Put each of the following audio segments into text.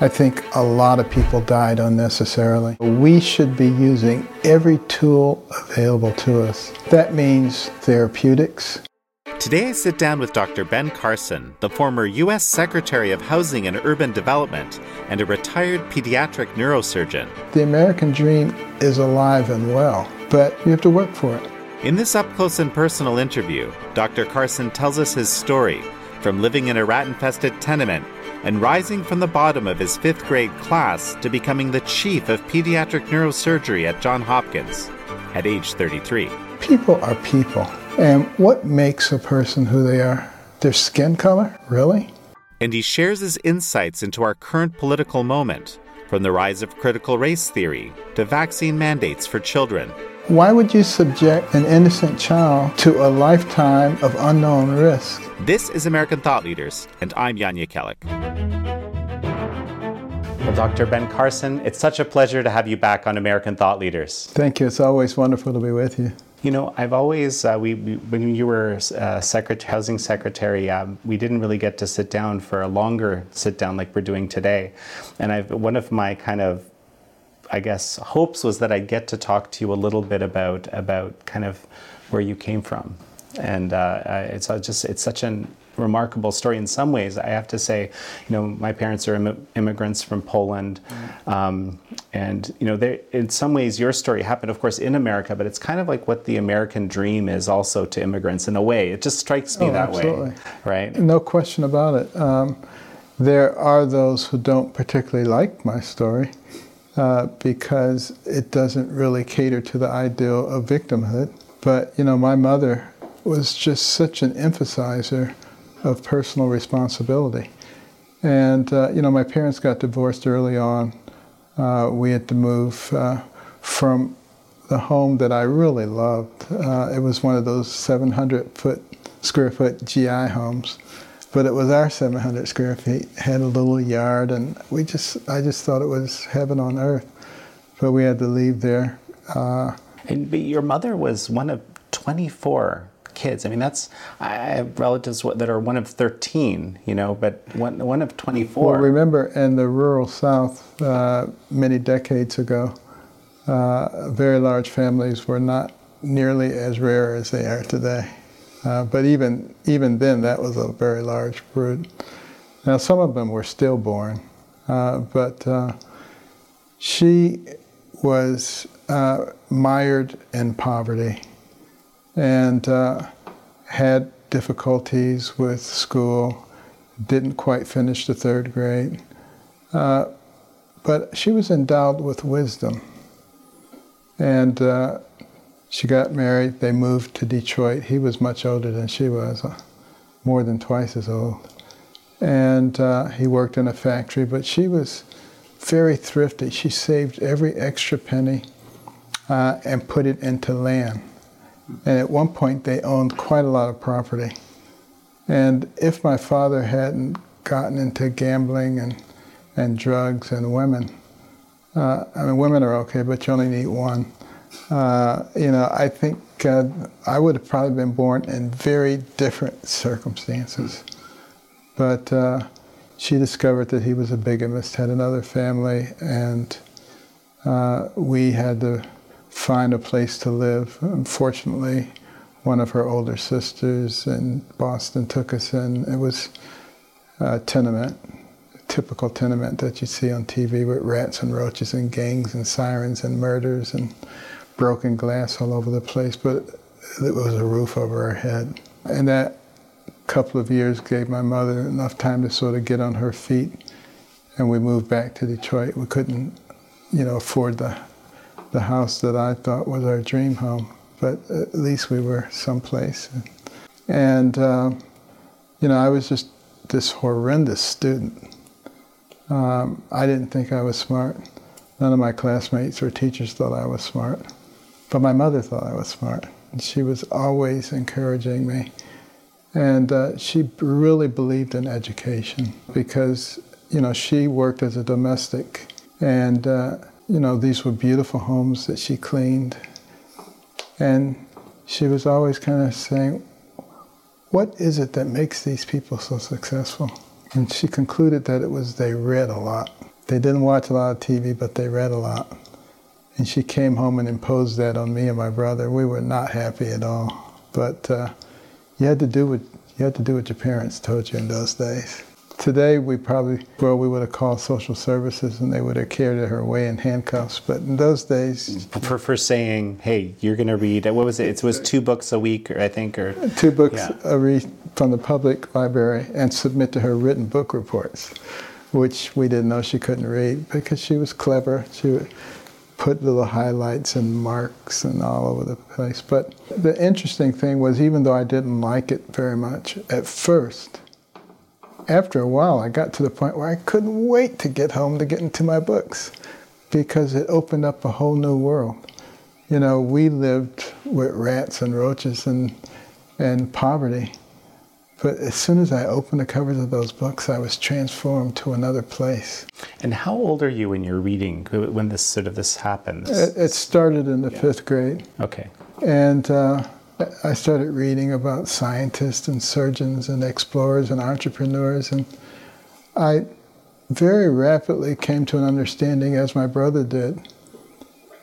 I think a lot of people died unnecessarily. We should be using every tool available to us. That means therapeutics. Today I sit down with Dr. Ben Carson, the former U.S. Secretary of Housing and Urban Development and a retired pediatric neurosurgeon. The American dream is alive and well, but you have to work for it. In this up close and personal interview, Dr. Carson tells us his story from living in a rat infested tenement and rising from the bottom of his fifth grade class to becoming the chief of pediatric neurosurgery at Johns Hopkins at age 33. People are people. And what makes a person who they are? Their skin color? Really? And he shares his insights into our current political moment, from the rise of critical race theory to vaccine mandates for children why would you subject an innocent child to a lifetime of unknown risk? This is American Thought Leaders, and I'm Jan Jekielek. Well, Dr. Ben Carson, it's such a pleasure to have you back on American Thought Leaders. Thank you. It's always wonderful to be with you. You know, I've always, uh, we, we, when you were uh, secretary, housing secretary, um, we didn't really get to sit down for a longer sit down like we're doing today. And I've, one of my kind of I guess hopes was that I'd get to talk to you a little bit about about kind of where you came from, and uh, it's just it's such a remarkable story in some ways. I have to say, you know, my parents are Im- immigrants from Poland, mm. um, and you know, in some ways your story happened, of course, in America, but it's kind of like what the American dream is also to immigrants in a way. It just strikes me oh, that absolutely. way, right? No question about it. Um, there are those who don't particularly like my story uh, because it doesn't really cater to the ideal of victimhood. But, you know, my mother was just such an emphasizer of personal responsibility. And, uh, you know, my parents got divorced early on. Uh, we had to move uh, from the home that I really loved. Uh, it was one of those 700 foot, square foot GI homes but it was our 700 square feet. Had a little yard, and we just I just thought it was heaven on earth. But we had to leave there. Uh, and but your mother was one of 24 kids. I mean, that's I have relatives that are one of 13, you know, but one one of 24. Well, remember in the rural South uh, many decades ago, uh, very large families were not nearly as rare as they are today. Uh, but even even then, that was a very large brood. Now, some of them were stillborn, uh, but uh, she was uh, mired in poverty and uh, had difficulties with school. Didn't quite finish the third grade, but she was endowed with wisdom, and she got married. They moved to Detroit. He was much older than she was, uh, more than twice as old. And uh, he worked in a factory, but she was very thrifty. She saved every extra penny uh, and put it into land. And at one point, they owned quite a lot of property. And if my father hadn't gotten into gambling and, and drugs and women, uh, I mean, women are okay, but you only need one. Uh, you know, I think uh, I would have probably been born in very different circumstances. But uh, she discovered that he was a bigamist, had another family, and uh, we had to find a place to live. Unfortunately, one of her older sisters in Boston took us in. It was a tenement, a typical tenement that you see on TV with rats and roaches and gangs and sirens and murders and broken glass all over the place, but it was a roof over our head. And that couple of years gave my mother enough time to sort of get on her feet, and we moved back to Detroit. We couldn't, you know, afford the the house that I thought was our dream home, but at least we were someplace. And uh, you know, I was just this horrendous student. Um, I didn't think I was smart. None of my classmates or teachers thought I was smart. But my mother thought I was smart. She was always encouraging me. And uh, she really believed in education because, you know, she worked as a domestic. And, uh, you know, these were beautiful homes that she cleaned. And she was always kind of saying, what is it that makes these people so successful? And she concluded that it was they read a lot. They didn't watch a lot of TV, but they read a lot. And she came home and imposed that on me and my brother. We were not happy at all. But uh, you had to do what you had to do what your parents told you in those days. Today, we probably, well, we would have called social services and they would have carried her away in handcuffs. But in those days, For, for saying, hey, you're going to read, what was it? It was two books a week, or I think, or two books Yeah. a read from the public library and submit to her written book reports, which we didn't know she couldn't read because she was clever. She put little highlights and marks and all over the place. But the interesting thing was, even though I didn't like it very much at first, after a while, I got to the point where I couldn't wait to get home to get into my books because it opened up a whole new world. You know, we lived with rats and roaches and, and poverty. But as soon as I opened the covers of those books, I was transformed to another place. And how old are you when you're reading when this sort of this happens? It, it started in the fifth grade, Okay. and uh, I started reading about scientists and surgeons and explorers and entrepreneurs, and I very rapidly came to an understanding, as my brother did,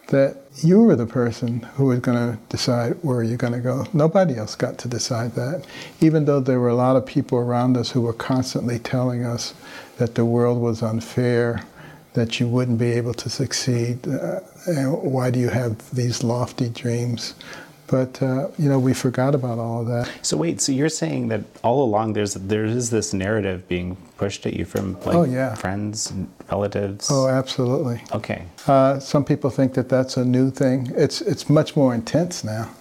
that you were the person who was going to decide where you're going to go. Nobody else got to decide that. Even though there were a lot of people around us who were constantly telling us that the world was unfair, that you wouldn't be able to succeed, uh, why do you have these lofty dreams? But uh, you know, we forgot about all of that. So wait, so you're saying that all along there's there is this narrative being pushed at you from like Oh, yeah. friends, and relatives. Oh, absolutely. okay. Uh, some people think that that's a new thing. It's it's much more intense now,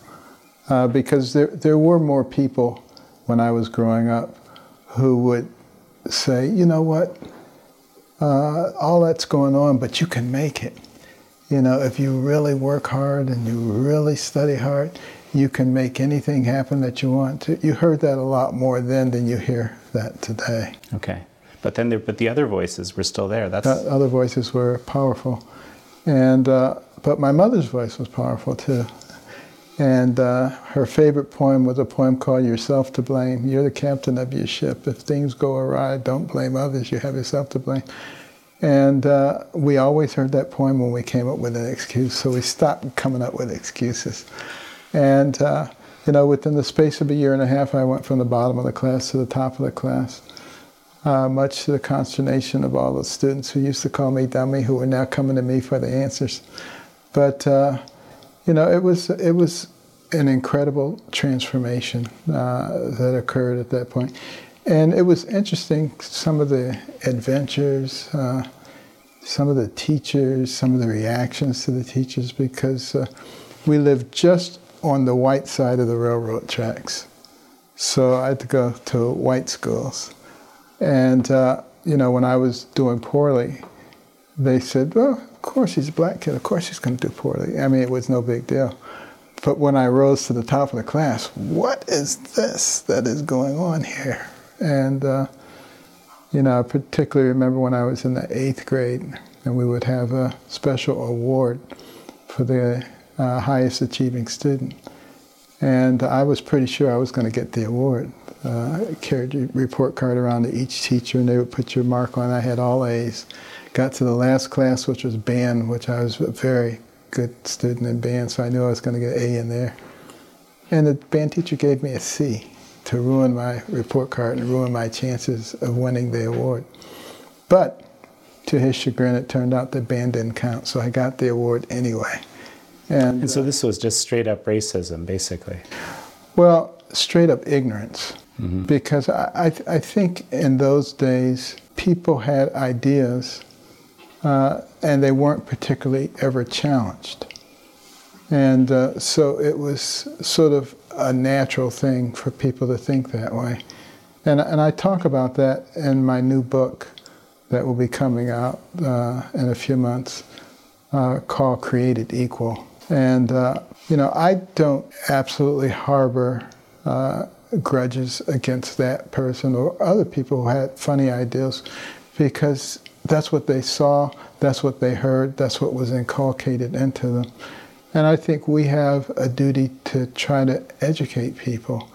uh, because there there were more people when I was growing up who would say, you know what, uh, all that's going on, but you can make it. You know, if you really work hard and you really study hard, you can make anything happen that you want to. You heard that a lot more then than you hear that today. Okay. But then there, but the other voices were still there. That's other voices were powerful, and uh, but my mother's voice was powerful too. And uh, her favorite poem was a poem called "Yourself to Blame." You're the captain of your ship. If things go awry, don't blame others. You have yourself to blame. And uh, we always heard that poem when we came up with an excuse, so we stopped coming up with excuses. And uh, you know, within the space of a year and a half, I went from the bottom of the class to the top of the class uh, much to the consternation of all the students who used to call me dummy, who were now coming to me for the answers. But uh, you know, it was it was an incredible transformation uh, that occurred at that point, and it was interesting. Some of the adventures, uh, some of the teachers, some of the reactions to the teachers, because uh, we lived just on the white side of the railroad tracks. So I had to go to white schools. And, uh, you know, when I was doing poorly, they said, well, of course he's a black kid. Of course he's going to do poorly. I mean, it was no big deal. But when I rose to the top of the class, what is this that is going on here? And, uh, you know, I particularly remember when I was in the eighth grade and we would have a special award for the uh, highest achieving student. And I was pretty sure I was going to get the award. Uh, I carried your report card around to each teacher, and they would put your mark on. I had all A's. Got to the last class, which was band, which I was a very good student in band, so I knew I was going to get an A in there. And the band teacher gave me a C to ruin my report card and ruin my chances of winning the award. But to his chagrin, it turned out the band didn't count, so I got the award anyway. And, and so this was just straight up racism, basically. Well, straight up ignorance. Because I, I, I think in those days, people had ideas uh, and they weren't particularly ever challenged. And uh, so it was sort of a natural thing for people to think that way. And, and I talk about that in my new book that will be coming out uh, in a few months uh, called Created Equal. And, uh, you know, I don't absolutely harbor uh, grudges against that person or other people who had funny ideas because that's what they saw, that's what they heard, that's what was inculcated into them. And I think we have a duty to try to educate people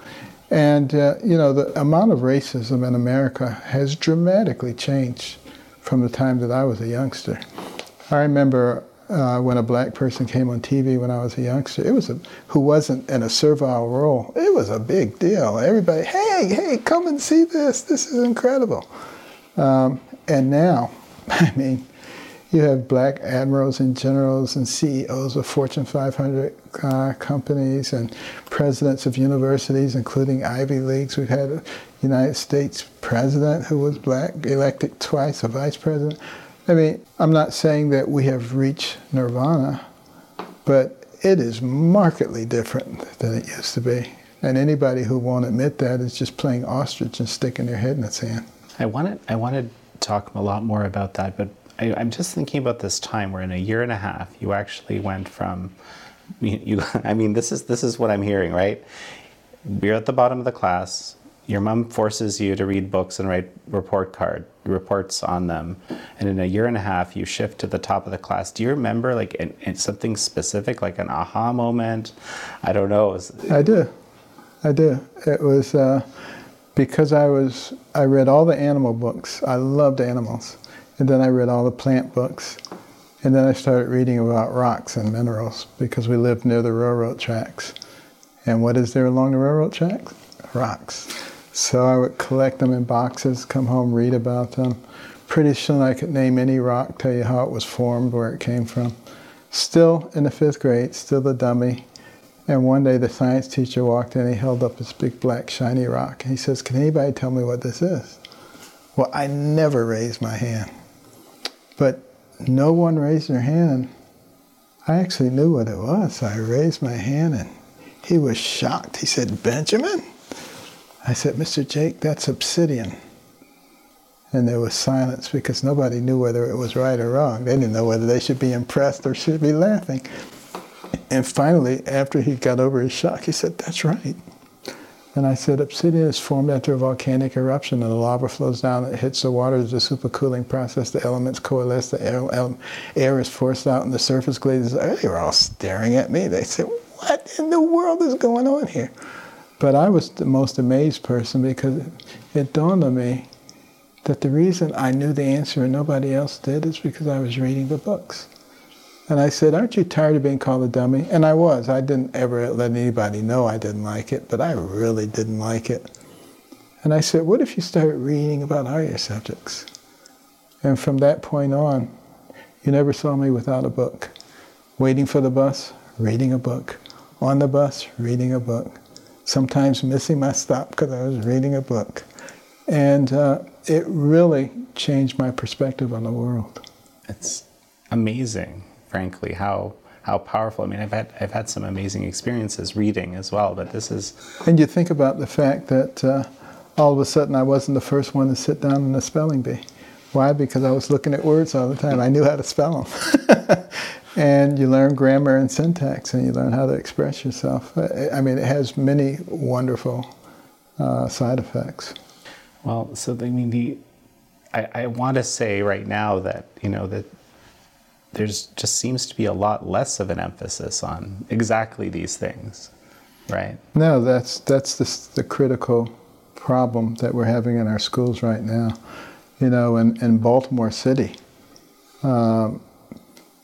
And, uh, you know, the amount of racism in America has dramatically changed from the time that I was a youngster. I remember uh, when a black person came on TV when I was a youngster, it was a, who wasn't in a servile role. It was a big deal. Everybody, hey, hey, come and see this. This is incredible. Um, and now, I mean, you have black admirals and generals and CEOs of Fortune 500 uh, companies and presidents of universities, including Ivy Leagues. We've had a United States president who was black, elected twice, a vice president. I mean, I'm not saying that we have reached nirvana, but it is markedly different than it used to be. And anybody who won't admit that is just playing ostrich and sticking their head in the sand. I wanted I wanted to talk a lot more about that, but I, am just thinking about this time where in a year and a half you actually went from you, you I mean this is this is what I'm hearing, right? You're at the bottom of the class. Your mom forces you to read books and write report card reports on them, and in a year and a half you shift to the top of the class. Do you remember like in, in something specific, like an aha moment? I don't know. I do, I do. It was uh, because I was I read all the animal books. I loved animals, and then I read all the plant books, and then I started reading about rocks and minerals because we lived near the railroad tracks. And what is there along the railroad tracks? Rocks. So I would collect them in boxes, come home, read about them. Pretty soon I could name any rock, tell you how it was formed, where it came from. Still in the fifth grade, still a dummy. And one day the science teacher walked in, he held up this big black shiny rock. He says, Can anybody tell me what this is? Well, I never raised my hand. But no one raised their hand. I actually knew what it was. I raised my hand and he was shocked. He said, Benjamin? I said, Mr. Jake, that's obsidian. And there was silence because nobody knew whether it was right or wrong. They didn't know whether they should be impressed or should be laughing. And finally, after he got over his shock, he said, That's right. And I said, Obsidian is formed after a volcanic eruption, and the lava flows down, it hits the water, there's a supercooling process, the elements coalesce, the air, air is forced out, and the surface glazes. They were all staring at me. They said, What in the world is going on here? But I was the most amazed person because it dawned on me that the reason I knew the answer and nobody else did is because I was reading the books. And I said, Aren't you tired of being called a dummy? And I was. I didn't ever let anybody know I didn't like it, but I really didn't like it. And I said, What if you start reading about your subjects? And from that point on, you never saw me without a book. Waiting for the bus, reading a book. On the bus, reading a book sometimes missing my stop because I was reading a book. And uh, it really changed my perspective on the world. It's amazing, frankly, how how powerful. I mean, I've had I've had some amazing experiences reading as well, but this is. And you think about the fact that uh, all of a sudden I wasn't the first one to sit down in a spelling bee. Why? Because I was looking at words all the time. I knew how to spell them. and you learn grammar and syntax and you learn how to express yourself. I mean, it has many wonderful uh, side effects. Well, so I mean, the, I, I want to say right now that you know that there's just seems to be a lot less of an emphasis on exactly these things, right? No, that's that's the, the critical problem that we're having in our schools right now. You know, in, in Baltimore City, um,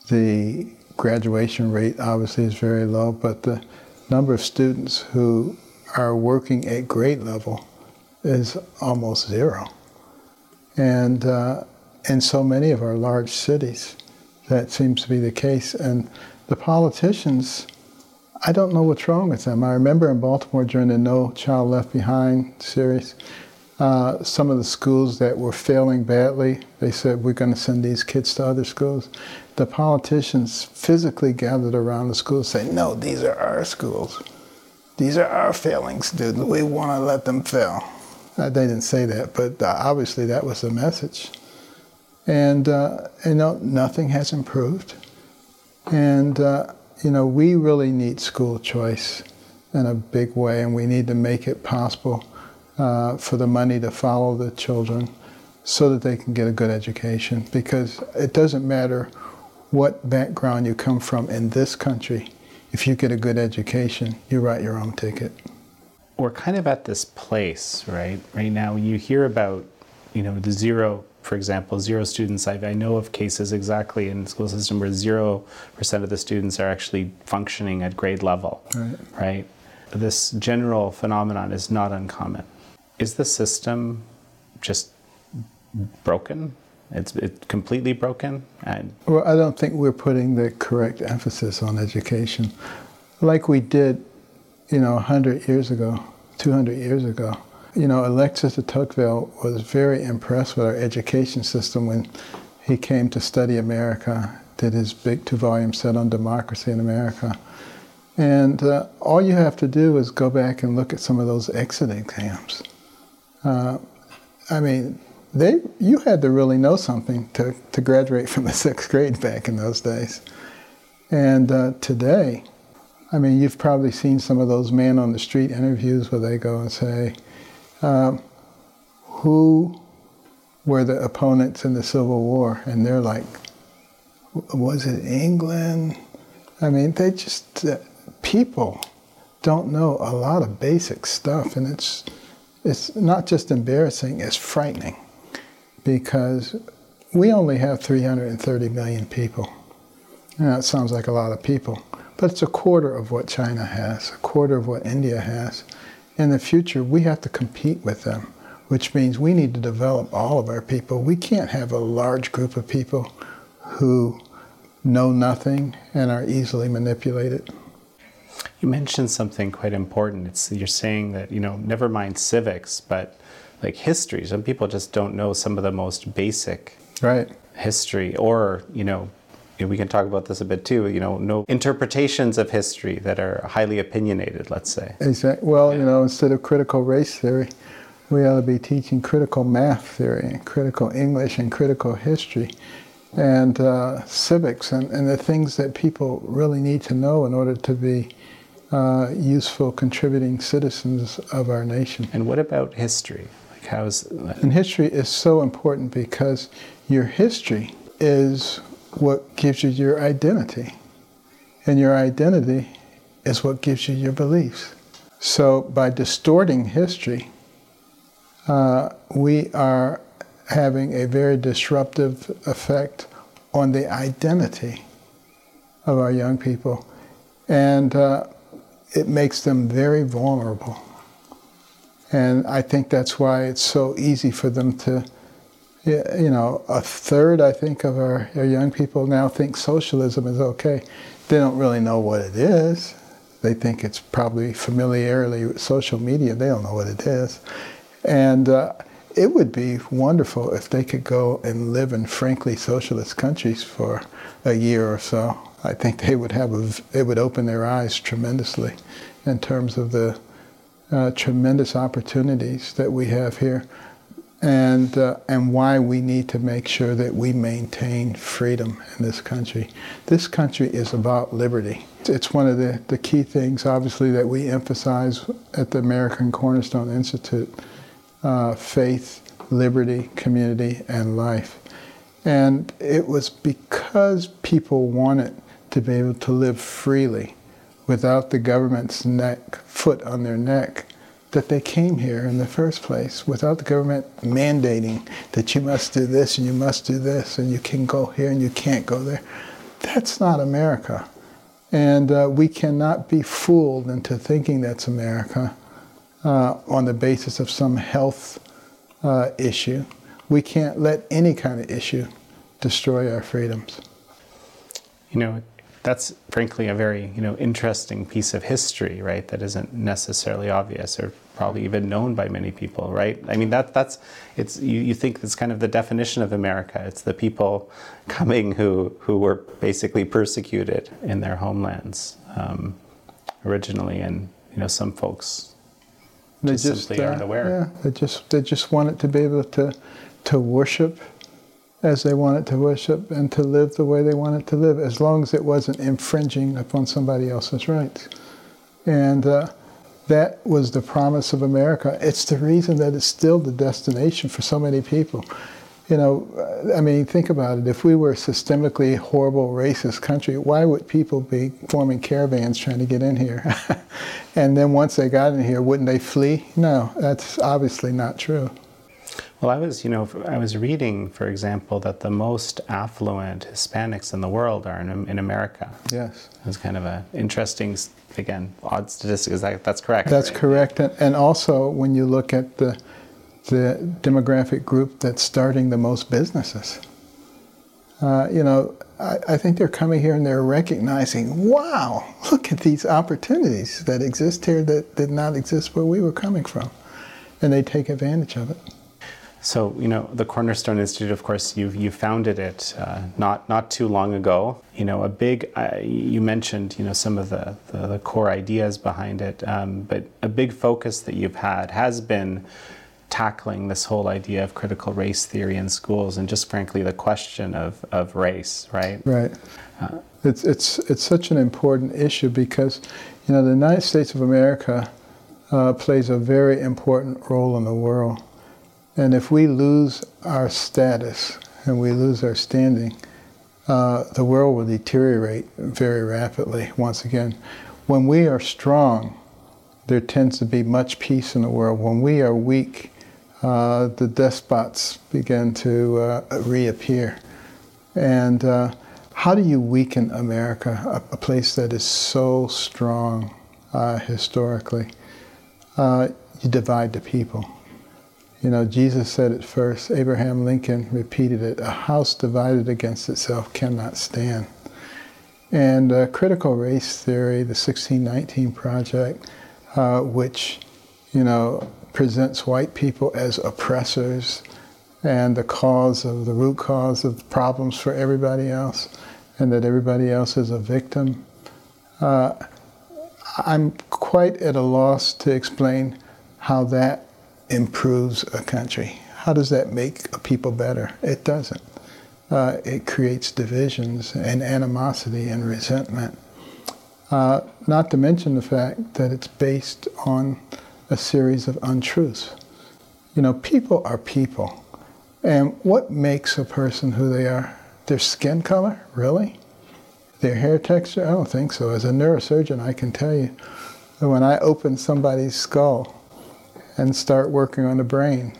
the graduation rate obviously is very low, but the number of students who are working at grade level is almost zero. And uh, in so many of our large cities, that seems to be the case. And the politicians, I don't know what's wrong with them. I remember in Baltimore during the No Child Left Behind series, uh, some of the schools that were failing badly, they said, we're going to send these kids to other schools. The politicians physically gathered around the schools saying, no, these are our schools. These are our failing students. We want to let them fail. Uh, they didn't say that, but uh, obviously that was the message. And, uh, you know, nothing has improved. And, uh, you know, we really need school choice in a big way, and we need to make it possible uh, for the money to follow the children so that they can get a good education. Because it doesn't matter what background you come from in this country, if you get a good education, you write your own ticket. we're kind of at this place, right? Right now, when you hear about, you know, the zero, for example, zero students. I, I know of cases exactly in the school system where zero percent of the students are actually functioning at grade level, Right. right? This general phenomenon is not uncommon. Is the system just broken? It's, it's completely broken, and Well, I don't think we're putting the correct emphasis on education like we did, you know, 100 years ago, 200 years ago. You know, Alexis de Tocqueville was very impressed with our education system when he came to study America, did his big two volume set on democracy in America. And uh, all you have to do is go back and look at some of those exit exams. Uh, I mean, they you had to really know something to, to graduate from the sixth grade back in those days. And uh, today, I mean, you've probably seen some of those man on the street interviews where they go and say, um, "Who were the opponents in the Civil War?" And they're like, "Was it England?" I mean, they just uh, people don't know a lot of basic stuff, and it's it's not just embarrassing; it's frightening because we only have 330 million people. Now, it sounds like a lot of people, but it's a quarter of what China has, a quarter of what India has. In the future, we have to compete with them, which means we need to develop all of our people. We can't have a large group of people who know nothing and are easily manipulated. You mentioned something quite important. It's you're saying that you know, never mind civics, but like history. Some people just don't know some of the most basic Right. history, or you know, we can talk about this a bit too. You know, no interpretations of history that are highly opinionated. Let's say. Exactly. Well, you know, instead of critical race theory, we ought to be teaching critical math theory and critical English and critical history and uh, civics and, and the things that people really need to know in order to be uh, useful, contributing citizens of our nation. And what about history? Like, how's And history is so important because your history is what gives you your identity. And your identity is what gives you your beliefs. So by distorting history, uh, we are having a very disruptive effect on the identity of our young people. And uh, it makes them very vulnerable. And I think that's why it's so easy for them to, you know, a third, I think, of our, our young people now think socialism is okay. They don't really know what it is. They think it's probably familiarly with social media. They don't know what it is. And uh, it would be wonderful if they could go and live in frankly socialist countries for a year or so. I think they would have a, it would open their eyes tremendously in terms of the uh, tremendous opportunities that we have here, and uh, and why we need to make sure that we maintain freedom in this country. This country is about liberty. It's one of the, the key things, obviously, that we emphasize at the American Cornerstone Institute: uh, faith, liberty, community, and life. And it was because people wanted to be able to live freely without the government's neck, foot on their neck, that they came here in the first place, without the government mandating that you must do this and you must do this and you can go here and you can't go there. That's not America. And uh, we cannot be fooled into thinking that's America uh, on the basis of some health uh, issue. We can't let any kind of issue destroy our freedoms. You know, that's frankly a very you know interesting piece of history, right? That isn't necessarily obvious or probably even known by many people, right? I mean, that that's it's you, you think it's kind of the definition of America. It's the people coming who who were basically persecuted in their homelands um, originally, and you know some folks They just simply aren't aware. Yeah, they just they just wanted to be able to to worship as they wanted to worship and to live the way they wanted to live, as long as it wasn't infringing upon somebody else's rights. And uh, that was the promise of America. It's the reason that it's still the destination for so many people. You know, I mean, think about it. If we were a systemically horrible, racist country, why would people be forming caravans trying to get in here? and then once they got in here, wouldn't they flee? No, that's obviously not true. Well, I was, you know, I was reading, for example, that the most affluent Hispanics in the world are in, in America. Yes. It's kind of an interesting, again, odd statistic. Is that that's correct? That's right? correct. And, and also, when you look at the the demographic group that's starting the most businesses. Uh, you know, I, I, think they're coming here and they're recognizing, wow, look at these opportunities that exist here that did not exist where we were coming from. And they take advantage of it. So, you know, the Cornerstone Institute, of course, you you founded it uh, not not too long ago. You know, a big, uh, you mentioned, you know, some of the, the, the core ideas behind it, um, but a big focus that you've had has been tackling this whole idea of critical race theory in schools and just frankly the question of, of race, right? Right. Uh, it's, it's, it's such an important issue because, you know, the United States of America uh, plays a very important role in the world. And if we lose our status and we lose our standing, uh, the world will deteriorate very rapidly once again. When we are strong, there tends to be much peace in the world. When we are weak, uh, the despots begin to uh, reappear. And uh, how do you weaken America, a, a, place that is so strong uh, historically? Uh, you divide the people. You know, Jesus said it first, Abraham Lincoln repeated it a house divided against itself cannot stand. And uh, critical race theory, the 1619 Project, which, you know, presents white people as oppressors and the cause of the root cause of problems for everybody else, and that everybody else is a victim. Uh, I'm quite at a loss to explain how that improves a country. How does that make a people better? It doesn't. Uh, it creates divisions and animosity and resentment. Uh, not to mention the fact that it's based on a series of untruths. You know, people are people. And what makes a person who they are? Their skin color? Really? Their hair texture? I don't think so. As a neurosurgeon, I can tell you that when I open somebody's skull and start working on the brain,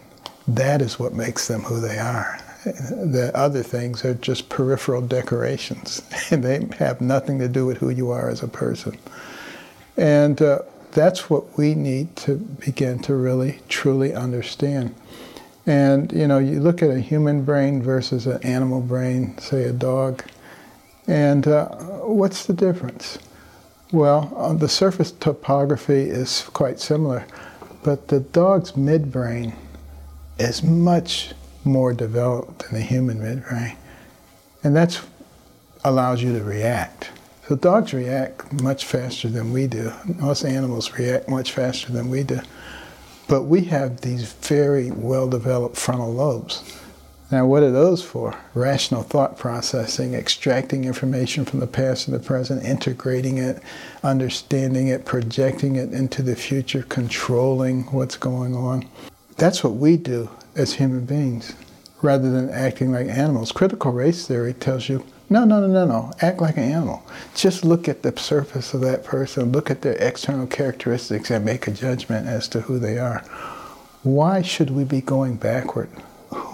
that is what makes them who they are. The other things are just peripheral decorations, and they have nothing to do with who you are as a person. And uh, that's what we need to begin to really truly understand. And you know, you look at a human brain versus an animal brain, say a dog, and uh, what's the difference? Well, the surface topography is quite similar, but the dog's midbrain is much more developed than the human midbrain, and that allows you to react. So dogs react much faster than we do. Most animals react much faster than we do. But we have these very well developed frontal lobes. Now, what are those for? Rational thought processing, extracting information from the past and the present, integrating it, understanding it, projecting it into the future, controlling what's going on. That's what we do as human beings rather than acting like animals. Critical race theory tells you no, no, no, no, no. Act like an animal. Just look at the surface of that person, look at their external characteristics, and make a judgment as to who they are. Why should we be going backward?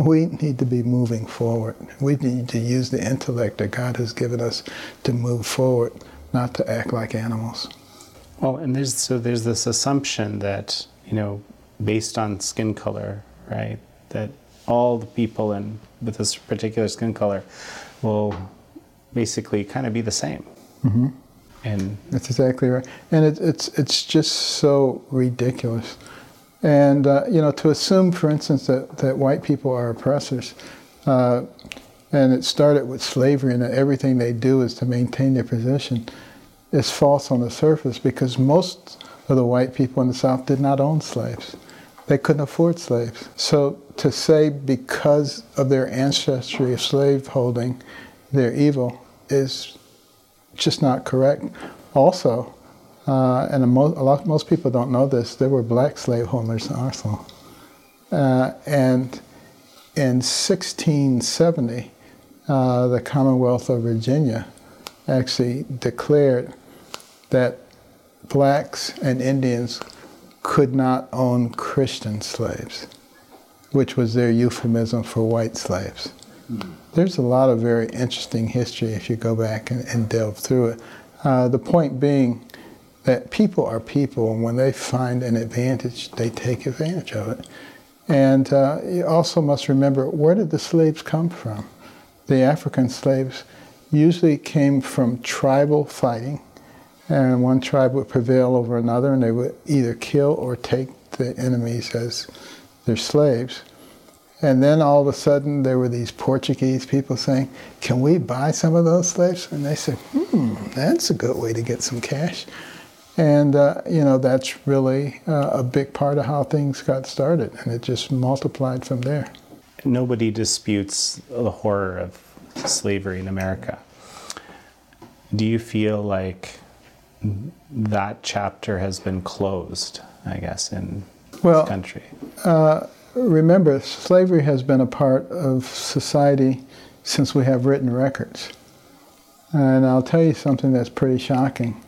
We need to be moving forward. We need to use the intellect that God has given us to move forward, not to act like animals. Well, and there's so there's this assumption that you know, based on skin color, right, that all the people in with this particular skin color will basically kind of be the same. Mm-hmm. And that's exactly right. And it, it's it's just so ridiculous. And uh, you know, to assume, for instance, that, that white people are oppressors, uh, and it started with slavery, and that everything they do is to maintain their position, is false on the surface because most of the white people in the South did not own slaves. They couldn't afford slaves. So to say because of their ancestry of slaveholding, they're evil is just not correct. Also, uh, and most, a lot, most people don't know this, there were black slaveholders in Arsenal. Uh, and in 1670, uh, the Commonwealth of Virginia actually declared that blacks and Indians could not own Christian slaves, which was their euphemism for white slaves. Mm. There's a lot of very interesting history if you go back and, and delve through it. Uh, the point being that people are people, and when they find an advantage, they take advantage of it. And uh, you also must remember where did the slaves come from? The African slaves usually came from tribal fighting, and one tribe would prevail over another, and they would either kill or take the enemies as their slaves. And then all of a sudden, there were these Portuguese people saying, Can we buy some of those slaves? And they said, Hmm, that's a good way to get some cash. And, uh, you know, that's really uh, a big part of how things got started, and it just multiplied from there. Nobody disputes the horror of slavery in America. Do you feel like that chapter has been closed, I guess, in well, this country? Uh, remember, slavery has been a part of society since we have written records. And I'll tell you something that's pretty shocking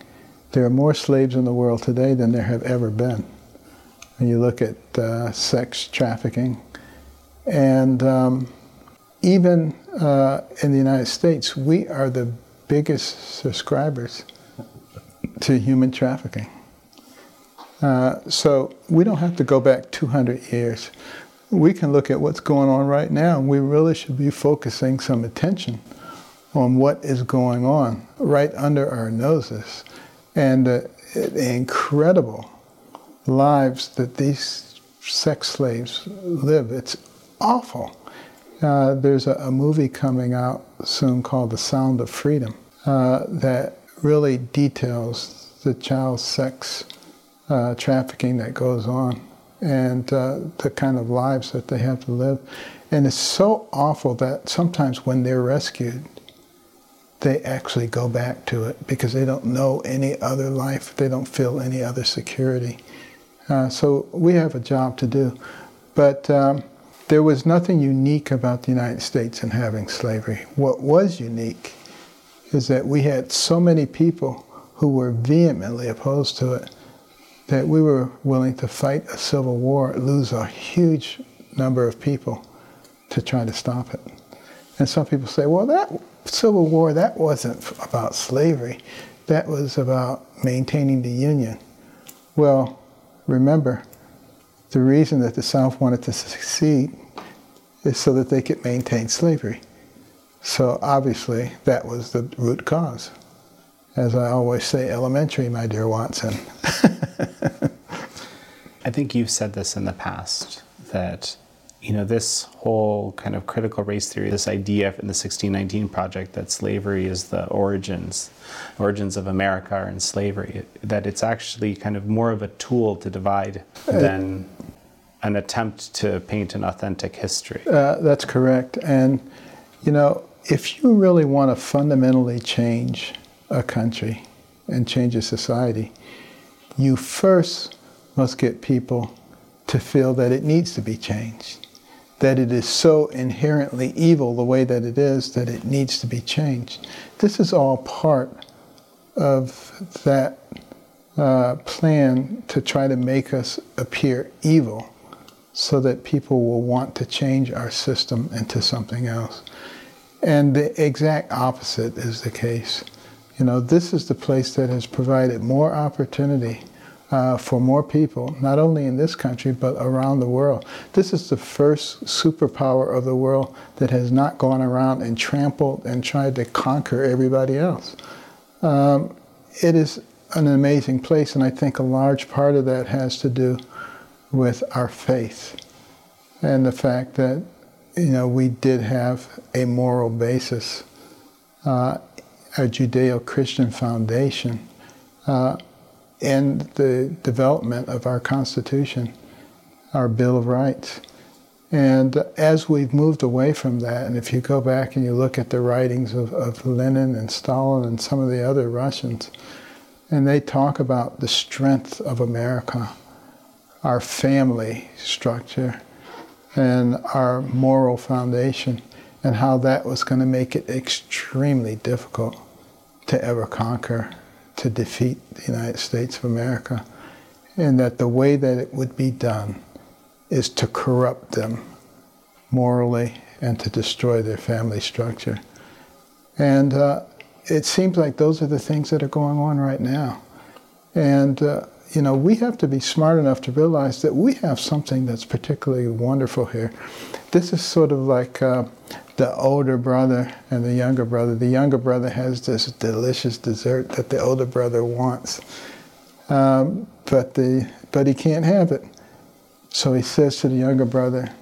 there are more slaves in the world today than there have ever been. When you look at uh, sex trafficking, and um, even uh, in the United States, we are the biggest subscribers to human trafficking. Uh, so we don't have to go back 200 years. We can look at what's going on right now. We really should be focusing some attention on what is going on right under our noses and uh, incredible lives that these sex slaves live. It's awful. Uh, there's a, a, movie coming out soon called The Sound of Freedom uh, that really details the child sex uh, trafficking that goes on and uh, the kind of lives that they have to live. And it's so awful that sometimes when they're rescued, they actually go back to it because they don't know any other life, they don't feel any other security. Uh, so we have a job to do. But um, there was nothing unique about the United States in having slavery. What was unique is that we had so many people who were vehemently opposed to it that we were willing to fight a civil war, lose a huge number of people to try to stop it. And some people say, well, that Civil War, that wasn't about slavery. That was about maintaining the Union. Well, remember, the reason that the South wanted to succeed is so that they could maintain slavery. So obviously, that was the root cause. As I always say, elementary, my dear Watson. I think you've said this in the past that you know, this whole kind of critical race theory, this idea in the 1619 project that slavery is the origins, origins of America are in slavery, that it's actually kind of more of a tool to divide uh, than an attempt to paint an authentic history. Uh, that's correct. And, you know, if you really want to fundamentally change a country and change a society, you first must get people to feel that it needs to be changed that it is so inherently evil the way that it is that it needs to be changed. This is all part of that uh, plan to try to make us appear evil so that people will want to change our system into something else. And the exact opposite is the case. You know, this is the place that has provided more opportunity uh, for more people, not only in this country, but around the world. This is the first superpower of the world that has not gone around and trampled and tried to conquer everybody else. Um, it is an amazing place, and I think a large part of that has to do with our faith and the fact that you know we did have a moral basis, uh, a Judeo-Christian foundation. Uh, and the development of our Constitution, our Bill of Rights. And as we've moved away from that, and if you go back and you look at the writings of, of Lenin and Stalin and some of the other Russians, and they talk about the strength of America, our family structure, and our moral foundation, and how that was going to make it extremely difficult to ever conquer, to defeat the United States of America, and that the way that it would be done is to corrupt them morally and to destroy their family structure. And uh, it seems like those are the things that are going on right now. And, uh, you know, we have to be smart enough to realize that we have something that's particularly wonderful here. This is sort of like uh, the older brother and the younger brother. The younger brother has this delicious dessert that the older brother wants, um, but, the, but he can't have it. So he says to the younger brother,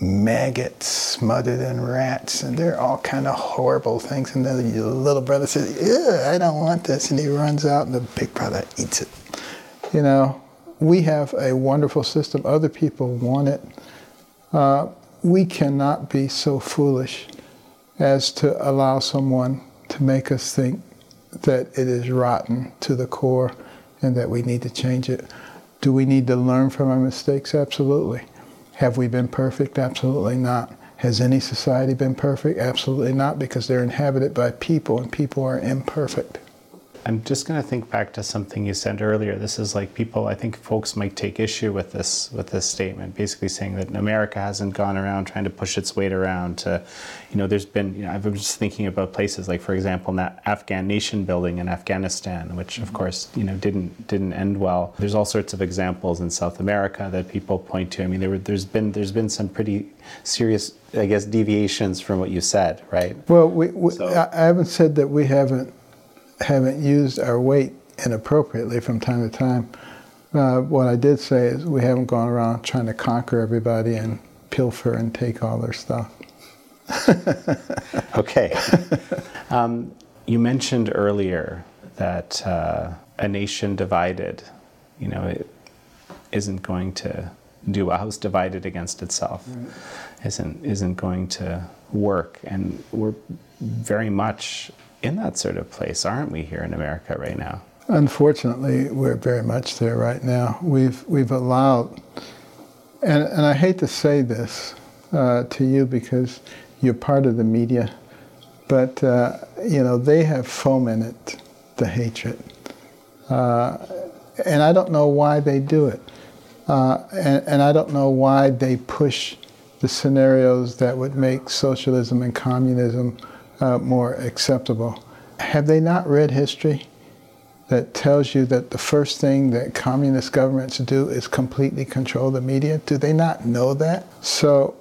maggots smothered in rats, and they're all kind of horrible things. And then the little brother says, Yeah, I don't want this. And he runs out, and the big brother eats it. You know, we have a wonderful system. Other people want it. Uh, we cannot be so foolish as to allow someone to make us think that it is rotten to the core and that we need to change it. Do we need to learn from our mistakes? Absolutely. Have we been perfect? Absolutely not. Has any society been perfect? Absolutely not, because they're inhabited by people and people are imperfect. I'm just going to think back to something you said earlier. This is like people. I think folks might take issue with this with this statement, basically saying that America hasn't gone around trying to push its weight around. To, you know, there's been. You know, I've been just thinking about places like, for example, that Afghan nation building in Afghanistan, which of mm-hmm. course you know didn't didn't end well. There's all sorts of examples in South America that people point to. I mean, there were, there's been there's been some pretty serious, I guess, deviations from what you said, right? Well, we, we so. I haven't said that we haven't haven't used our weight inappropriately from time to time. Uh, what I did say is we haven't gone around trying to conquer everybody and pilfer and take all their stuff. okay. Um, you mentioned earlier that uh, a nation divided, you know, it isn't going to do a house divided against itself, right. isn't isn't going to work, and we're very much in that sort of place, aren't we, here in America right now? Unfortunately, we're very much there right now. We've we've allowed, and and I hate to say this uh, to you because you're part of the media, but uh, you know they have fomented the hatred, uh, and I don't know why they do it, uh, and, and I don't know why they push the scenarios that would make socialism and communism uh, more acceptable. Have they not read history that tells you that the first thing that communist governments do is completely control the media? Do they not know that? So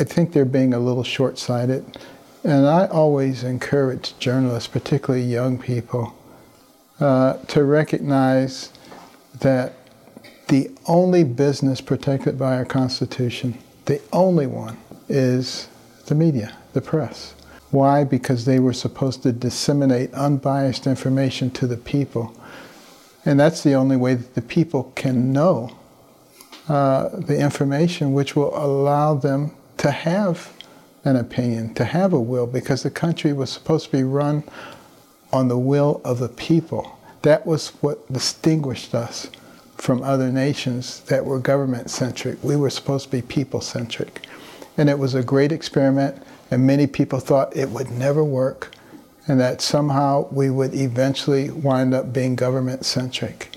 I think they're being a little short sighted. And I always encourage journalists, particularly young people, uh, to recognize that the only business protected by our Constitution, the only one, is the media, the press. Why? Because they were supposed to disseminate unbiased information to the people. And that's the only way that the people can know uh, the information which will allow them to have an opinion, to have a will, because the country was supposed to be run on the will of the people. That was what distinguished us from other nations that were government centric. We were supposed to be people centric. And it was a great experiment and many people thought it would never work and that somehow we would eventually wind up being government centric.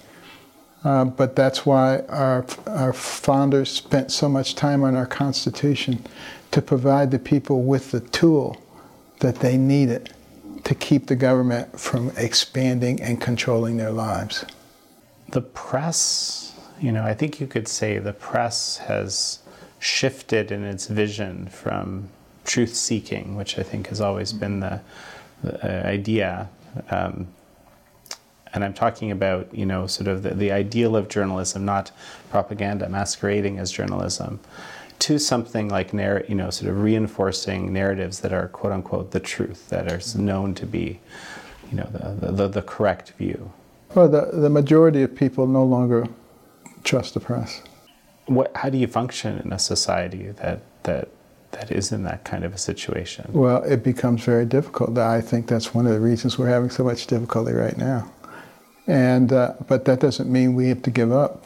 Uh, but that's why our, our founders spent so much time on our Constitution to provide the people with the tool that they needed to keep the government from expanding and controlling their lives. The press, you know, I think you could say the press has shifted in its vision from truth seeking, which I think has always been the, the uh, idea. Um, and I'm talking about, you know, sort of the, the ideal of journalism, not propaganda masquerading as journalism, to something like, narr- you know, sort of reinforcing narratives that are quote unquote the truth, that are known to be, you know, the, the, the correct view. Well, the, the majority of people no longer trust the press. What, how do you function in a society that, that that is in that kind of a situation? Well, it becomes very difficult. I think that's one of the reasons we're having so much difficulty right now. And uh, but that doesn't mean we have to give up.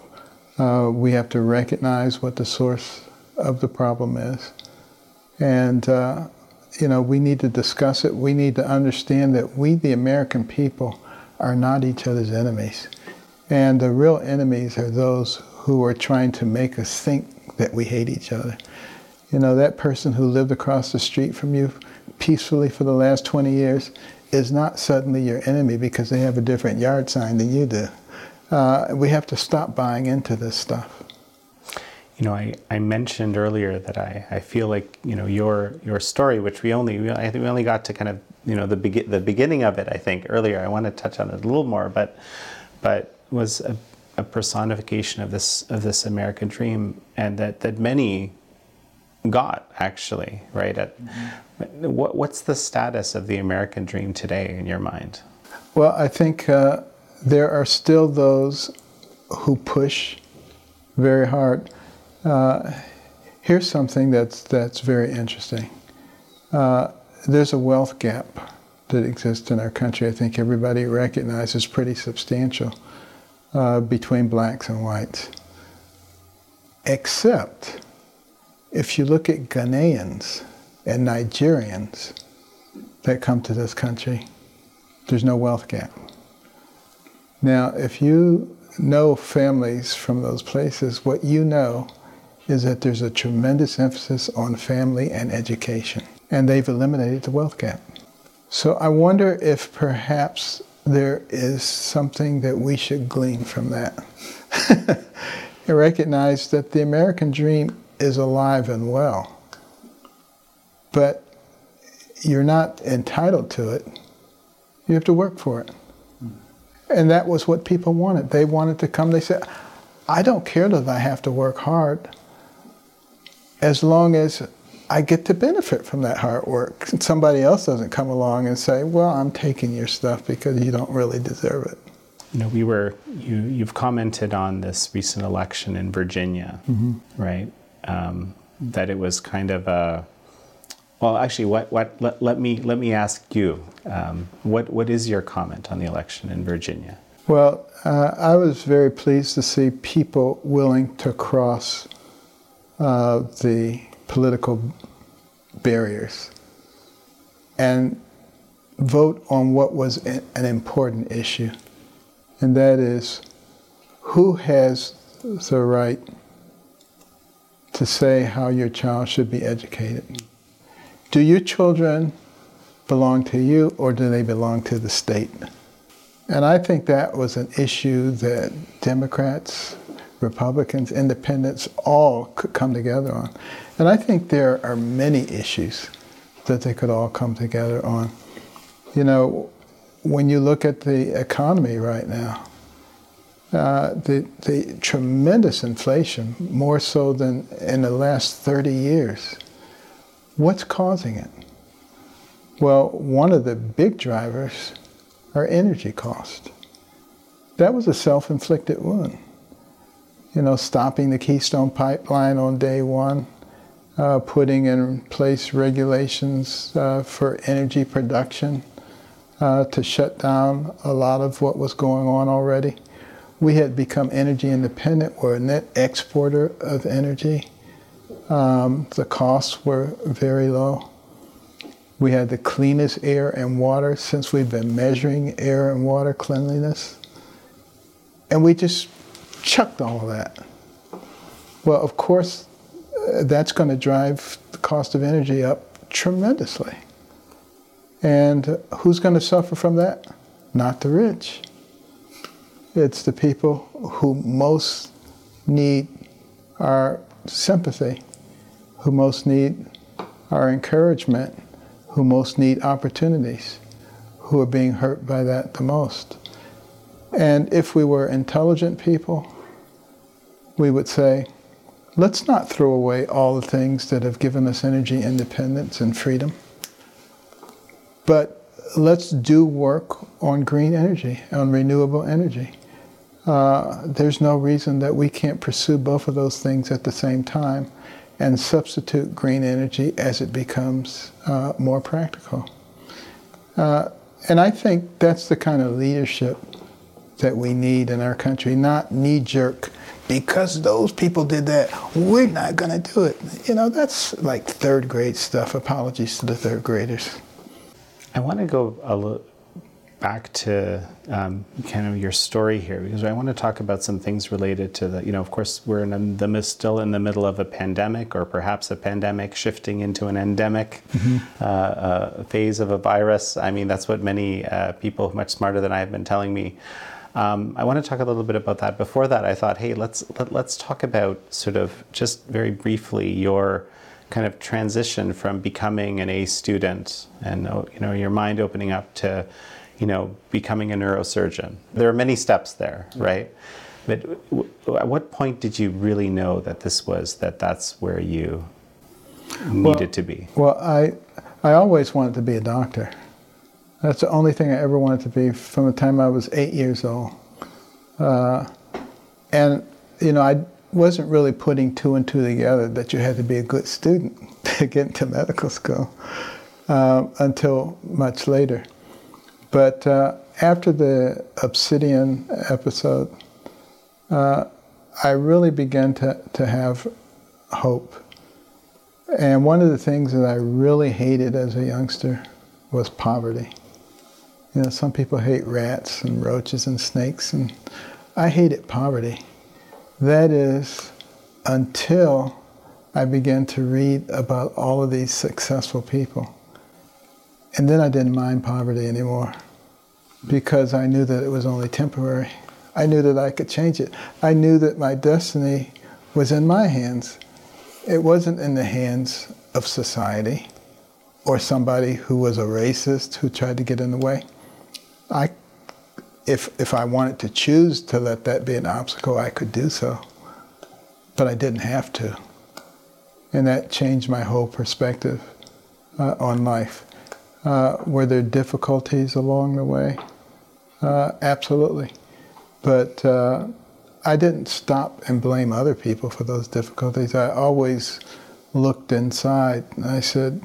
Uh, we have to recognize what the source of the problem is. And, uh, you know, we need to discuss it. We need to understand that we, the American people, are not each other's enemies. And the real enemies are those who are trying to make us think that we hate each other. You know, that person who lived across the street from you peacefully for the last 20 years is not suddenly your enemy because they have a different yard sign than you do. Uh, we have to stop buying into this stuff. You know, I, I mentioned earlier that I, I feel like you know your your story, which we only we, I think we only got to kind of you know the be- the beginning of it. I think earlier. I want to touch on it a little more, but but was a, a personification of this of this American dream, and that that many got actually right? At mm-hmm. what, what's the status of the american dream today in your mind? Well i think uh, there are still those who push very hard. Uh, here's something that's that's very interesting. Uh, there's a wealth gap that exists in our country. I think everybody recognizes pretty substantial uh, between blacks and whites except if you look at Ghanaians and Nigerians that come to this country, there's no wealth gap. Now, if you know families from those places, what you know is that there's a tremendous emphasis on family and education, and they've eliminated the wealth gap. So I wonder if perhaps there is something that we should glean from that. and recognize that the American dream is alive and well. But you're not entitled to it. You have to work for it. And that was what people wanted. They wanted to come, they said, I don't care that I have to work hard as long as I get to benefit from that hard work. Somebody else doesn't come along and say, Well, I'm taking your stuff because you don't really deserve it. You know, we were you you've commented on this recent election in Virginia, mm-hmm. right? Um, that it was kind of a well actually what, what let, let me let me ask you um, what what is your comment on the election in Virginia? Well uh, I was very pleased to see people willing to cross uh, the political barriers and vote on what was an important issue. And that is who has the right to say how your child should be educated. Do your children belong to you or do they belong to the state? And I think that was an issue that Democrats, Republicans, Independents all could come together on. And I think there are many issues that they could all come together on. You know, when you look at the economy right now, uh, the, the tremendous inflation, more so than in the last 30 years. What's causing it? Well, one of the big drivers are energy costs. That was a self inflicted wound. You know, stopping the Keystone Pipeline on day one, uh, putting in place regulations uh, for energy production uh, to shut down a lot of what was going on already we had become energy independent. We're a net exporter of energy. Um, the costs were very low. We had the cleanest air and water since we've been measuring air and water cleanliness. And we just chucked all that. Well, of course, uh, that's going to drive the cost of energy up tremendously. And who's going to suffer from that? Not the rich. It's the people who most need our sympathy, who most need our encouragement, who most need opportunities, who are being hurt by that the most. And if we were intelligent people, we would say, let's not throw away all the things that have given us energy independence and freedom, but let's do work on green energy, on renewable energy. Uh, there's no reason that we can't pursue both of those things at the same time and substitute green energy as it becomes uh, more practical. Uh, and I think that's the kind of leadership that we need in our country, not knee jerk because those people did that, we're not going to do it. You know, that's like third grade stuff. Apologies to the third graders. I want to go a little back to um, kind of your story here because I want to talk about some things related to the, you know, of course, we're in the still in the middle of a pandemic or perhaps a pandemic shifting into an endemic mm-hmm. uh, uh, phase of a virus. I mean, that's what many uh, people much smarter than I have been telling me. Um, I want to talk a little bit about that. Before that, I thought, hey, let's let, let's talk about sort of just very briefly your kind of transition from becoming an A student and you know your mind opening up to you know becoming a neurosurgeon. There are many steps there, right? But at what point did you really know that this was that that's where you needed well, to be? Well, I I always wanted to be a doctor. That's the only thing I ever wanted to be from the time I was eight years old. Uh, and, you know, I wasn't really putting two and two together that you had to be a good student to get into medical school uh, until much later. But uh, after the Obsidian episode, uh, I really began to, to have hope. And one of the things that I really hated as a youngster was poverty. You know, some people hate rats and roaches and snakes, and I hated poverty. That is until I began to read about all of these successful people. And then I didn't mind poverty anymore because I knew that it was only temporary. I knew that I could change it. I knew that my destiny was in my hands. It wasn't in the hands of society or somebody who was a racist who tried to get in the way. I, if, if I wanted to choose to let that be an obstacle, I could do so. But I didn't have to. And that changed my whole perspective uh, on life. Uh, were there difficulties along the way? Uh, absolutely. But uh, I didn't stop and blame other people for those difficulties. I always looked inside and I said,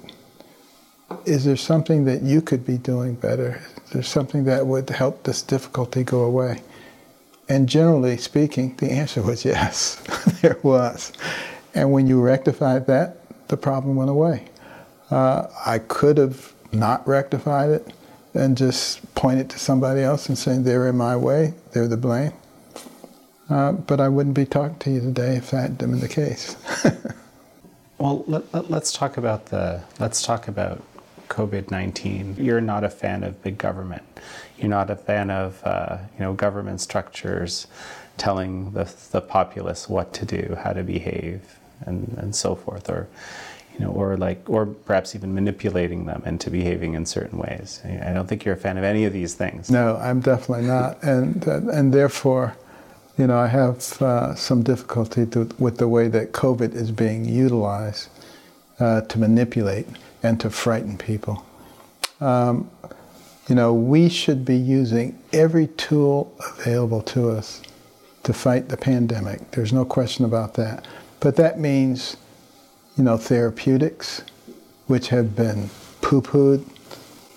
is there something that you could be doing better? Is there something that would help this difficulty go away? And generally speaking, the answer was yes, there was. And when you rectified that, the problem went away. Uh, I could have not rectified it and just point it to somebody else and saying they're in my way, they're the blame. Uh, but I wouldn't be talking to you today if that had been the case. well, let, us let, talk about the let's talk about COVID 19. You're not a fan of big government. You're not a fan of uh, you know, government structures telling the, the populace what to do, how to behave, and, and so forth. Or, you know, or like, or perhaps even manipulating them into behaving in certain ways. I don't think you're a fan of any of these things. No, I'm definitely not, and and therefore, you know, I have uh, some difficulty to, with the way that COVID is being utilized uh, to manipulate and to frighten people. Um, you know, we should be using every tool available to us to fight the pandemic. There's no question about that. But that means, you know, therapeutics, which have been poo pooed.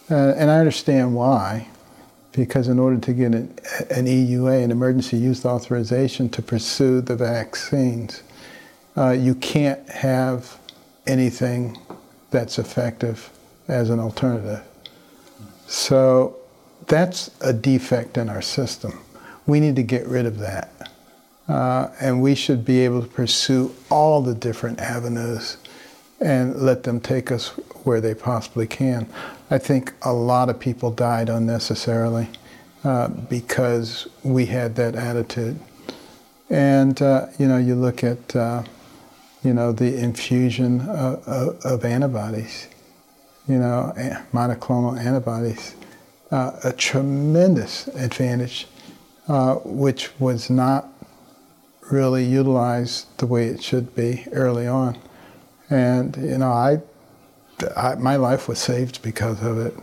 Uh, and I understand why, because in order to get an, an, EUA, an emergency use authorization to pursue the vaccines, uh, you can't have anything that's effective as an alternative. So that's a defect in our system. We need to get rid of that. Uh, and we should be able to pursue all the different avenues and let them take us where they possibly can. I think a lot of people died unnecessarily uh, because we had that attitude. And, uh, you know, you look at uh, you know, the infusion of, of, of antibodies, you know, monoclonal antibodies, uh, a tremendous advantage, which was not really utilized the way it should be early on. And, you know, I, I my life was saved because of it.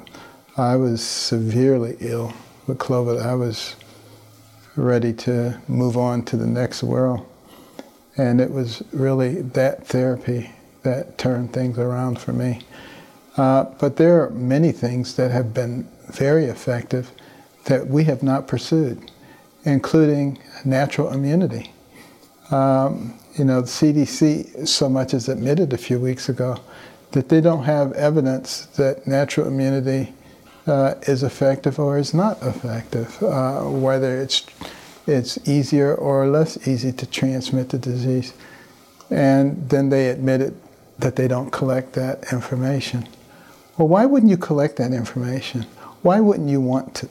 I was severely ill with COVID. I was ready to move on to the next world. And it was really that therapy that turned things around for me. Uh, but there are many things that have been very effective that we have not pursued, including natural immunity. Um, you know, the CDC so much as admitted a few weeks ago that they don't have evidence that natural immunity uh, is effective or is not effective, uh, whether it's it's easier or less easy to transmit the disease. And then they admitted that they don't collect that information. Well, why wouldn't you collect that information? Why wouldn't you want to,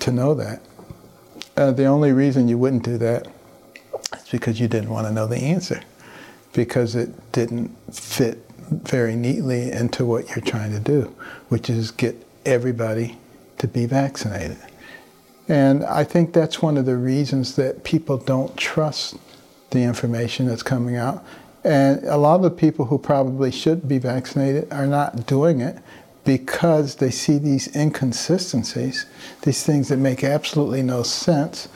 to know that? Uh, the only reason you wouldn't do that is because you didn't want to know the answer, because it didn't fit very neatly into what you're trying to do, which is get everybody to be vaccinated. And I think that's one of the reasons that people don't trust the information that's coming out. And a lot of the people who probably should be vaccinated are not doing it because they see these inconsistencies, these things that make absolutely no sense,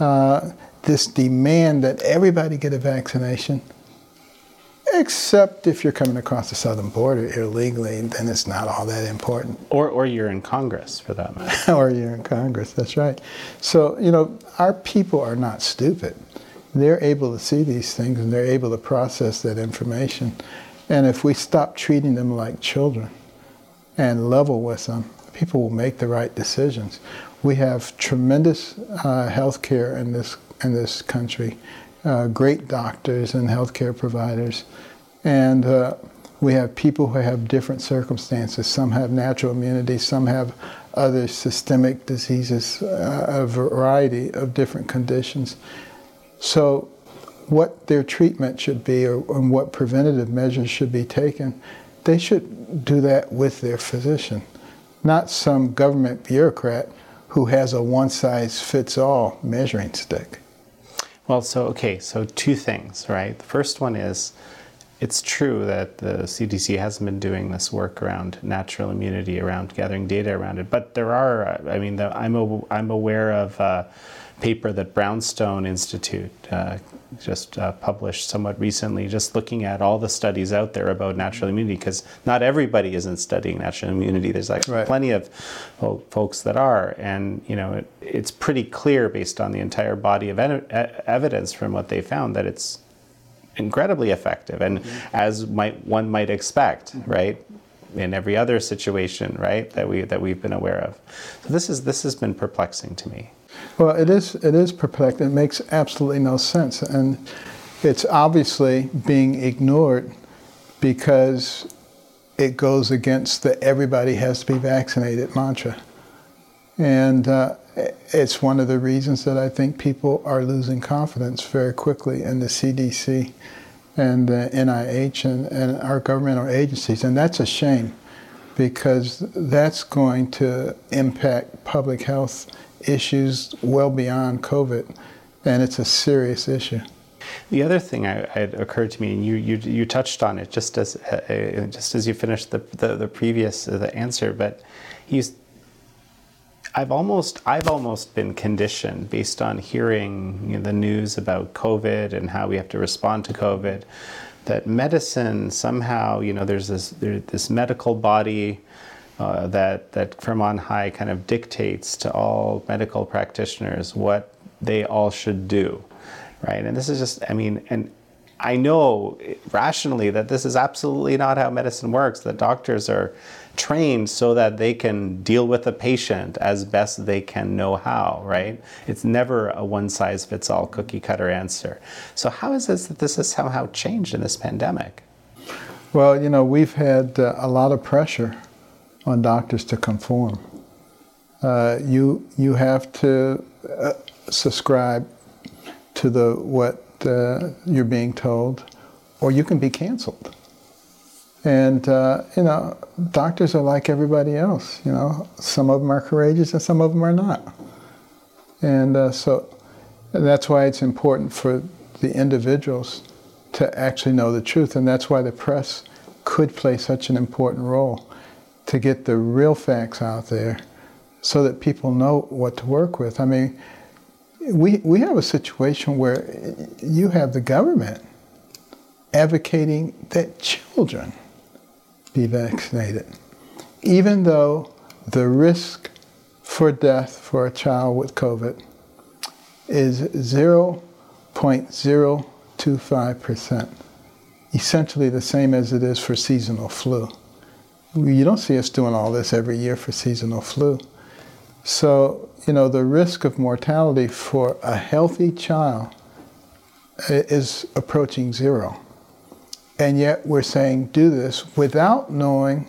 uh, this demand that everybody get a vaccination Except if you're coming across the southern border illegally, then it's not all that important. Or, or you're in Congress, for that matter. or you're in Congress, that's right. So, you know, our people are not stupid. They're able to see these things and they're able to process that information. And if we stop treating them like children and level with them, people will make the right decisions. We have tremendous uh, health care in this, in this country uh, great doctors and healthcare providers. And uh, we have people who have different circumstances. Some have natural immunity, some have other systemic diseases, uh, a variety of different conditions. So, what their treatment should be or, or what preventative measures should be taken, they should do that with their physician, not some government bureaucrat who has a one size fits all measuring stick. Well, so, okay, so two things, right? The first one is it's true that the CDC hasn't been doing this work around natural immunity, around gathering data around it. But there are, uh, I mean, the, I'm, a, I'm aware of a paper that Brownstone Institute uh, just uh, published somewhat recently, just looking at all the studies out there about natural immunity, because not everybody isn't studying natural immunity. There's like right. plenty of folks that are, and you know, it, it's pretty clear based on the entire body of evidence from what they found that it's incredibly effective, and mm-hmm. as might one might expect, mm-hmm. right? in every other situation, right, that we that we've been aware of. So this is this has been perplexing to me. Well, it is it is perplexing. It makes absolutely no sense, and it's obviously being ignored because it goes against the everybody has to be vaccinated mantra. And uh, it's one of the reasons that I think people are losing confidence very quickly in the CDC and the NIH and, and our governmental agencies. And that's a shame because that's going to impact public health issues well beyond COVID, and it's a serious issue. The other thing I, had occurred to me, and you, you, you touched on it just as uh, just as you finished the the, the previous uh, the answer, but he's. I've almost I've almost been conditioned based on hearing you know, the news about COVID and how we have to respond to COVID, that medicine somehow you know there's this there's this medical body uh, that that from on high kind of dictates to all medical practitioners what they all should do, right? And this is just, I mean, and I know rationally that this is absolutely not how medicine works. That doctors are trained so that they can deal with a patient as best they can know how, right? It's never a one size fits all cookie cutter answer. So, how is this that this has somehow changed in this pandemic? Well, you know, we've had uh, a lot of pressure on doctors to conform. Uh, you you have to uh, subscribe to the what uh, you're being told, or you can be canceled. And uh, you know, doctors are like everybody else. You know, some of them are courageous and some of them are not. And uh, so that's why it's important for the individuals to actually know the truth, and that's why the press could play such an important role to get the real facts out there so that people know what to work with. I mean, we, we have a situation where you have the government advocating that children be vaccinated, even though the risk for death for a child with COVID is 0.02%. 0.25%, essentially the same as it is for seasonal flu. You don't see us doing all this every year for seasonal flu. So, you know, the risk of mortality for a healthy child is approaching zero. And yet we're saying do this without knowing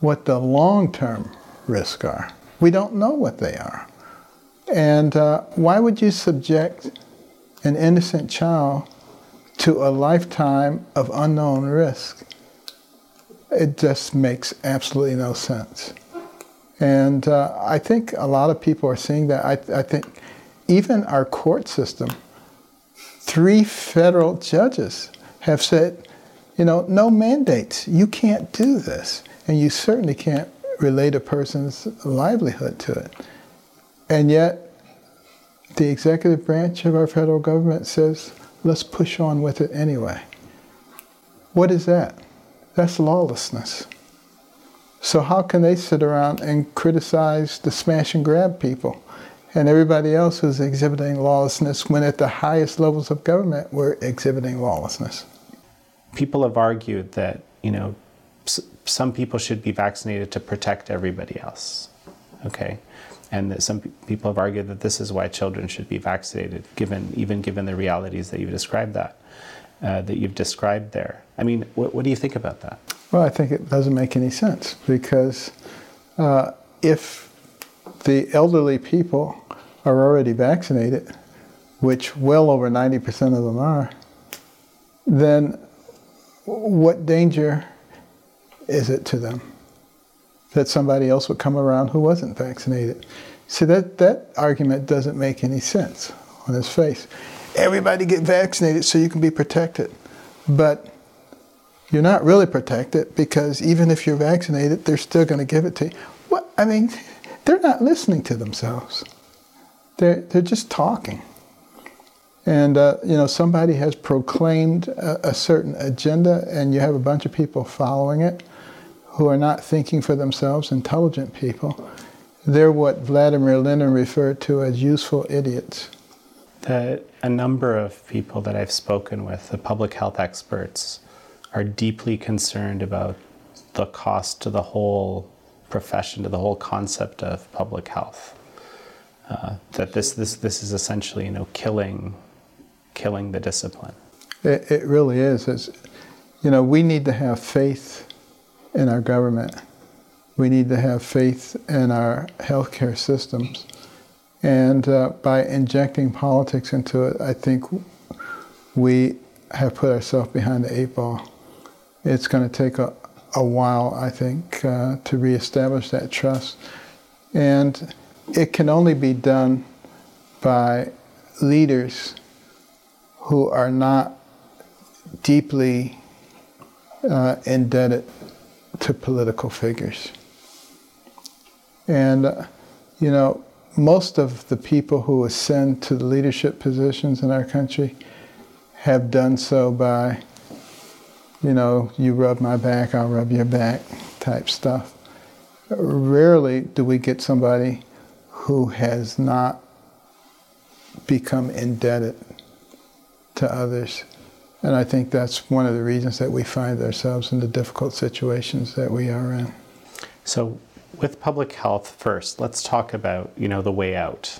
what the long term risks are. We don't know what they are. And uh, why would you subject an innocent child to a lifetime of unknown risk? It just makes absolutely no sense. And uh, I think a lot of people are seeing that. I, I think even our court system, three federal judges have said, you know, no mandates. You can't do this. And you certainly can't relate a person's livelihood to it. And yet, the executive branch of our federal government says, let's push on with it anyway. What is that? That's lawlessness. So, how can they sit around and criticize the smash and grab people and everybody else who's exhibiting lawlessness when at the highest levels of government we're exhibiting lawlessness? People have argued that, you know, some people should be vaccinated to protect everybody else. Okay? and that some people have argued that this is why children should be vaccinated, given even given the realities that you've described that uh, that you've described there. I mean, what, what, do you think about that? Well, I think it doesn't make any sense because uh, if the elderly people are already vaccinated, which well over 90% of them are, then what danger is it to them? that somebody else would come around who wasn't vaccinated. See, that, that argument doesn't make any sense on its face. Everybody get vaccinated so you can be protected. But you're not really protected because even if you're vaccinated, they're still going to give it to you. What? I mean, they're not listening to themselves. They're, they're just talking. And, uh, you know, somebody has proclaimed a, a certain agenda and you have a bunch of people following it who are not thinking for themselves, intelligent people, they're what Vladimir Lenin referred to as useful idiots. The, a number of people that I've spoken with, the public health experts, are deeply concerned about the cost to the whole profession, to the whole concept of public health. Uh, that this, this, this is essentially, you know, killing, killing the discipline. It, it really is. It's, you know, we need to have faith in our government. We need to have faith in our healthcare systems. And uh, by injecting politics into it, I think we have put ourselves behind the eight ball. It's going to take a, a while, I think, uh, to reestablish that trust. And it can only be done by leaders who are not deeply uh, indebted to political figures. And, uh, you know, most of the people who ascend to the leadership positions in our country have done so by, you know, you rub my back, I'll rub your back type stuff. Rarely do we get somebody who has not become indebted to others and I think that's one of the reasons that we find ourselves in the difficult situations that we are in. So, with public health first, let's talk about you know the way out,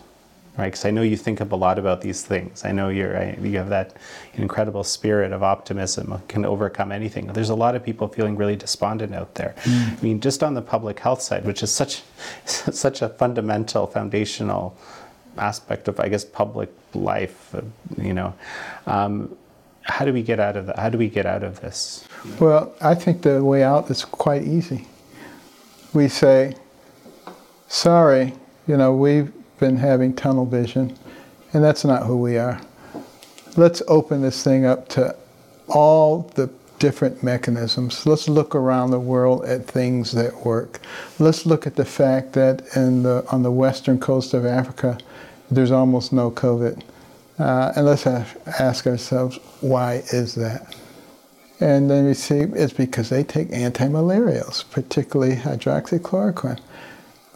right? Because I know you think of a lot about these things. I know you're you have that incredible spirit of optimism, can overcome anything. There's a lot of people feeling really despondent out there. Mm. I mean, just on the public health side, which is such such a fundamental, foundational aspect of I guess public life, you know. Um, how do we get out of that? How do we get out of this? Well, I think the way out is quite easy. We say, sorry, you know, we've been having tunnel vision, and that's not who we are. Let's open this thing up to all the different mechanisms. Let's look around the world at things that work. Let's look at the fact that in the, on the western coast of Africa, there's almost no COVID. Uh, and let's ask ourselves, why is that? And then we see it's because they take anti-malarials, particularly hydroxychloroquine.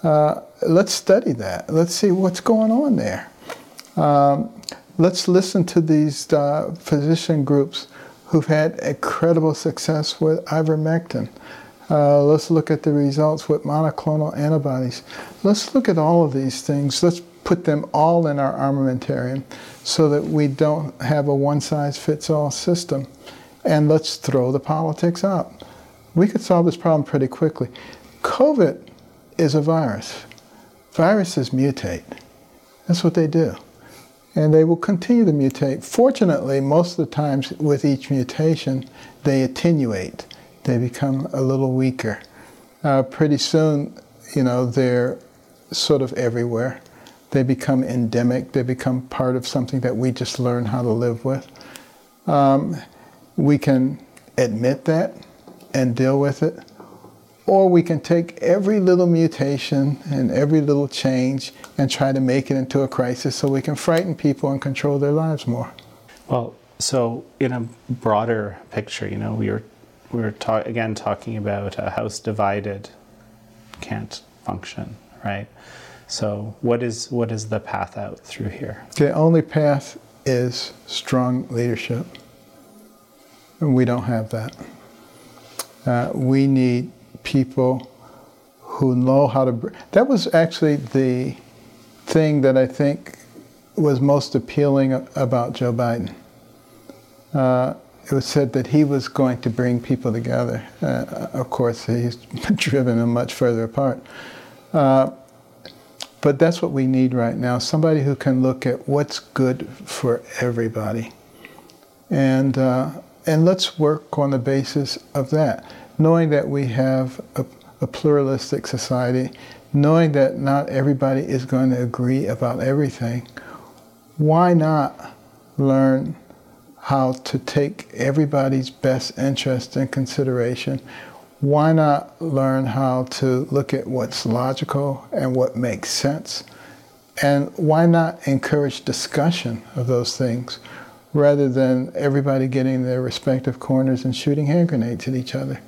Uh, let's study that. Let's see what's going on there. Um, let's listen to these uh, physician groups who've had incredible success with ivermectin. Uh, let's look at the results with monoclonal antibodies. Let's look at all of these things. Let's put them all in our armamentarium so that we don't have a one size fits all system. And let's throw the politics out. We could solve this problem pretty quickly. COVID is a virus. Viruses mutate. That's what they do. And they will continue to mutate. Fortunately, most of the times with each mutation, they attenuate. They become a little weaker. Uh, pretty soon, you know, they're sort of everywhere. They become endemic. They become part of something that we just learn how to live with. Um, we can admit that and deal with it, or we can take every little mutation and every little change and try to make it into a crisis so we can frighten people and control their lives more. Well, so in a broader picture, you know, we were we were ta- again talking about a house divided can't function, right? So what is what is the path out through here? The only path is strong leadership. And we don't have that. Uh, we need people who know how to. Br- that was actually the thing that I think was most appealing about Joe Biden. Uh, it was said that he was going to bring people together. Uh, of course, he's driven them much further apart. But that's what we need right now somebody who can look at what's good for everybody. And, uh, and let's work on the basis of that, knowing that we have a, a pluralistic society, knowing that not everybody is going to agree about everything. Why not learn how to take everybody's best interest in consideration? Why not learn how to look at what's logical and what makes sense? And why not encourage discussion of those things rather than everybody getting their respective corners and shooting hand grenades at each other?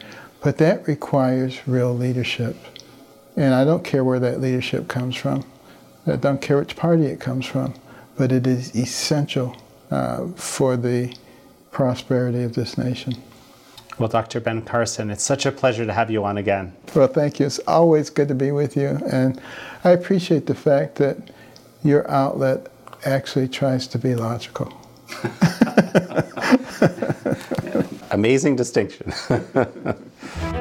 But that requires real leadership. And I don't care where that leadership comes from. I don't care which party it comes from. But it is essential uh, for the prosperity of this nation. Well, Dr. Ben Carson, it's such a pleasure to have you on again. Well, thank you. It's always good to be with you. And I appreciate the fact that your outlet actually tries to be logical. Amazing distinction.